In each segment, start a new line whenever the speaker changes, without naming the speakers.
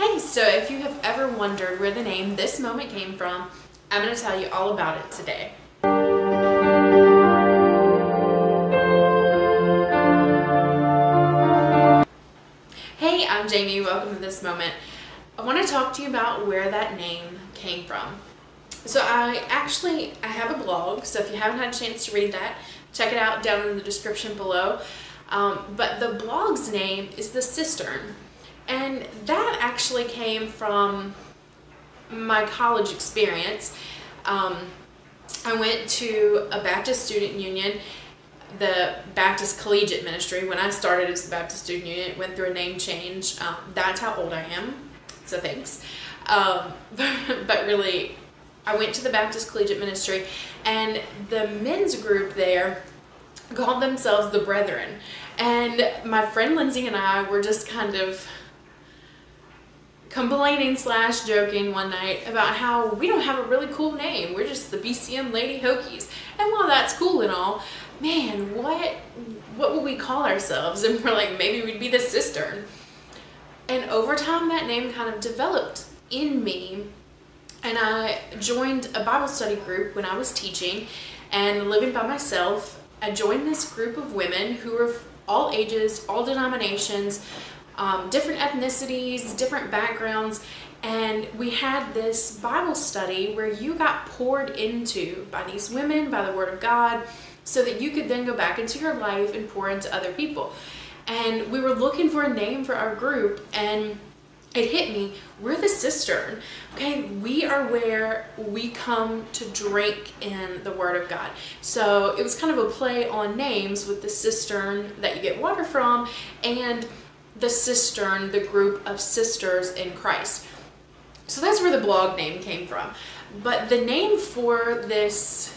Hey, so if you have ever wondered where the name This Moment came from, I'm going to tell you all about it today. Hey, I'm Jamie. Welcome to This Moment. I want to talk to you about where that name came from. So I actually I have a blog, so if you haven't had a chance to read that, check it out down in the description below. Um, but the blog's name is The Cistern. And that actually came from my college experience. Um, I went to a Baptist student union, the Baptist Collegiate Ministry. When I started as the Baptist Student Union, it went through a name change. Um, that's how old I am, so thanks. Um, but really, I went to the Baptist Collegiate Ministry, and the men's group there called themselves the Brethren. And my friend Lindsay and I were just kind of complaining slash joking one night about how we don't have a really cool name. We're just the BCM Lady Hokies. And while that's cool and all, man, what what would we call ourselves? And we're like, maybe we'd be the Cistern. And over time, that name kind of developed in me. And I joined a Bible study group when I was teaching and living by myself. I joined this group of women who were all ages, all denominations, um, different ethnicities, different backgrounds, and we had this Bible study where you got poured into by these women, by the Word of God, so that you could then go back into your life and pour into other people. And we were looking for a name for our group, and it hit me we're the cistern okay we are where we come to drink in the word of god so it was kind of a play on names with the cistern that you get water from and the cistern the group of sisters in christ so that's where the blog name came from but the name for this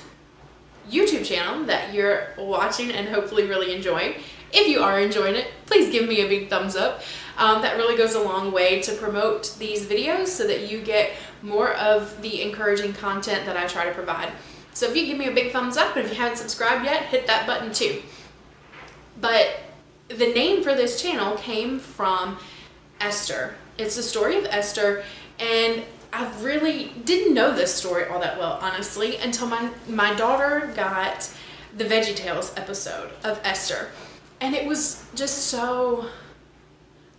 youtube channel that you're watching and hopefully really enjoying if you are enjoying it please give me a big thumbs up um, that really goes a long way to promote these videos so that you get more of the encouraging content that I try to provide. So if you give me a big thumbs up, and if you haven't subscribed yet, hit that button too. But the name for this channel came from Esther. It's the story of Esther, and I really didn't know this story all that well, honestly, until my, my daughter got the Veggie Tales episode of Esther. And it was just so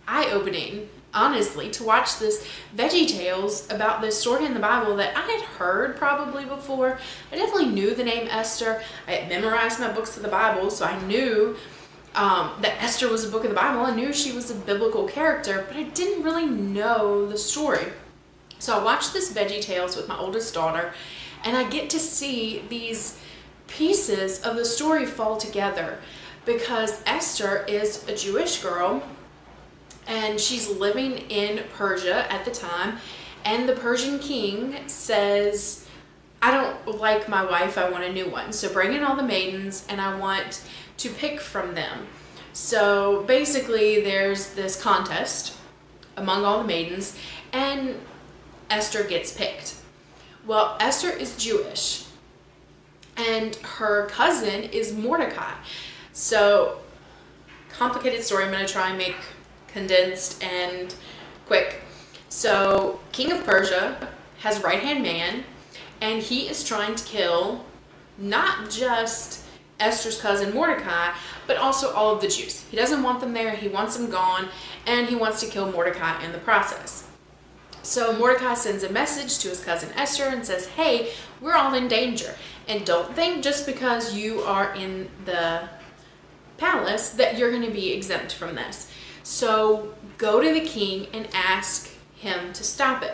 eye opening, honestly, to watch this Veggie Tales about this story in the Bible that I had heard probably before. I definitely knew the name Esther. I had memorized my books of the Bible, so I knew um, that Esther was a book of the Bible. I knew she was a biblical character, but I didn't really know the story. So I watched this Veggie Tales with my oldest daughter, and I get to see these pieces of the story fall together because Esther is a Jewish girl and she's living in Persia at the time. And the Persian king says, I don't like my wife, I want a new one. So bring in all the maidens and I want to pick from them. So basically, there's this contest among all the maidens, and Esther gets picked. Well, Esther is Jewish, and her cousin is Mordecai. So, complicated story. I'm going to try and make condensed and quick. So, King of Persia has right hand man, and he is trying to kill not just Esther's cousin Mordecai, but also all of the Jews. He doesn't want them there, he wants them gone, and he wants to kill Mordecai in the process. So Mordecai sends a message to his cousin Esther and says, Hey, we're all in danger. And don't think just because you are in the palace that you're going to be exempt from this. So go to the king and ask him to stop it.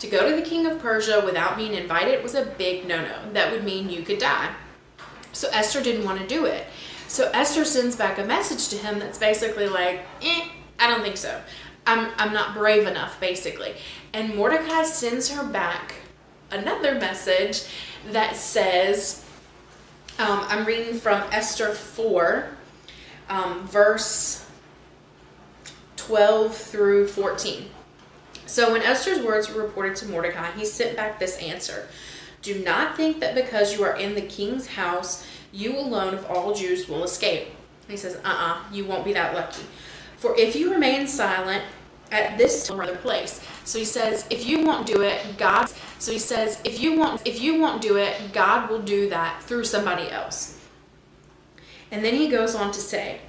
To go to the king of Persia without being invited was a big no no. That would mean you could die. So Esther didn't want to do it. So Esther sends back a message to him that's basically like, eh, I don't think so. I'm, I'm not brave enough, basically. And Mordecai sends her back another message that says, um, I'm reading from Esther 4, um, verse 12 through 14. So when Esther's words were reported to Mordecai, he sent back this answer Do not think that because you are in the king's house, you alone of all Jews will escape. He says, Uh uh-uh, uh, you won't be that lucky. For if you remain silent at this or other place. So he says, if you won't do it, God. So he says, if you won't, if you won't do it, God will do that through somebody else. And then he goes on to say,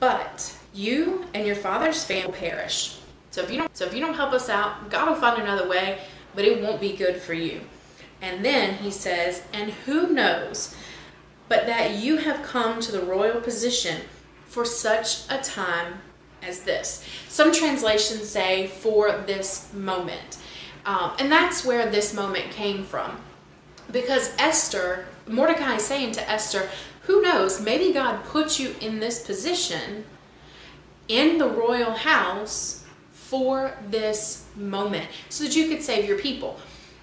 but you and your father's family will perish. So if you don't, so if you don't help us out, God will find another way, but it won't be good for you. And then he says, and who knows, but that you have come to the royal position for such a time as this. Some translations say for this moment. Um, and that's where this moment came from. Because Esther, Mordecai is saying to Esther, who knows, maybe God put you in this position in the royal house for this moment so that you could save your people.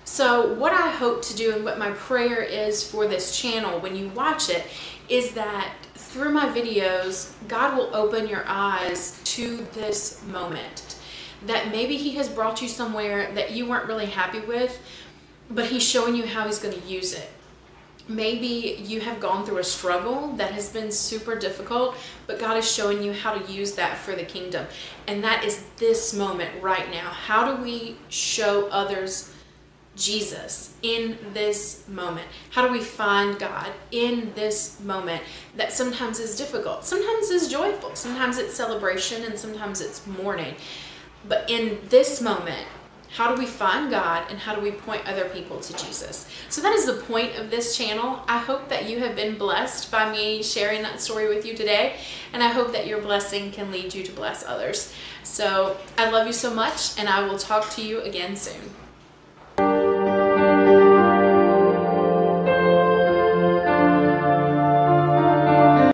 So, what I hope to do and what my prayer is for this channel when you watch it is that through my videos, God will open your eyes to this moment. That maybe He has brought you somewhere that you weren't really happy with, but He's showing you how He's going to use it. Maybe you have gone through a struggle that has been super difficult, but God is showing you how to use that for the kingdom. And that is this moment right now. How do we show others? Jesus in this moment? How do we find God in this moment that sometimes is difficult, sometimes is joyful, sometimes it's celebration, and sometimes it's mourning. But in this moment, how do we find God and how do we point other people to Jesus? So that is the point of this channel. I hope that you have been blessed by me sharing that story with you today, and I hope that your blessing can lead you to bless others. So I love you so much, and I will talk to you again soon.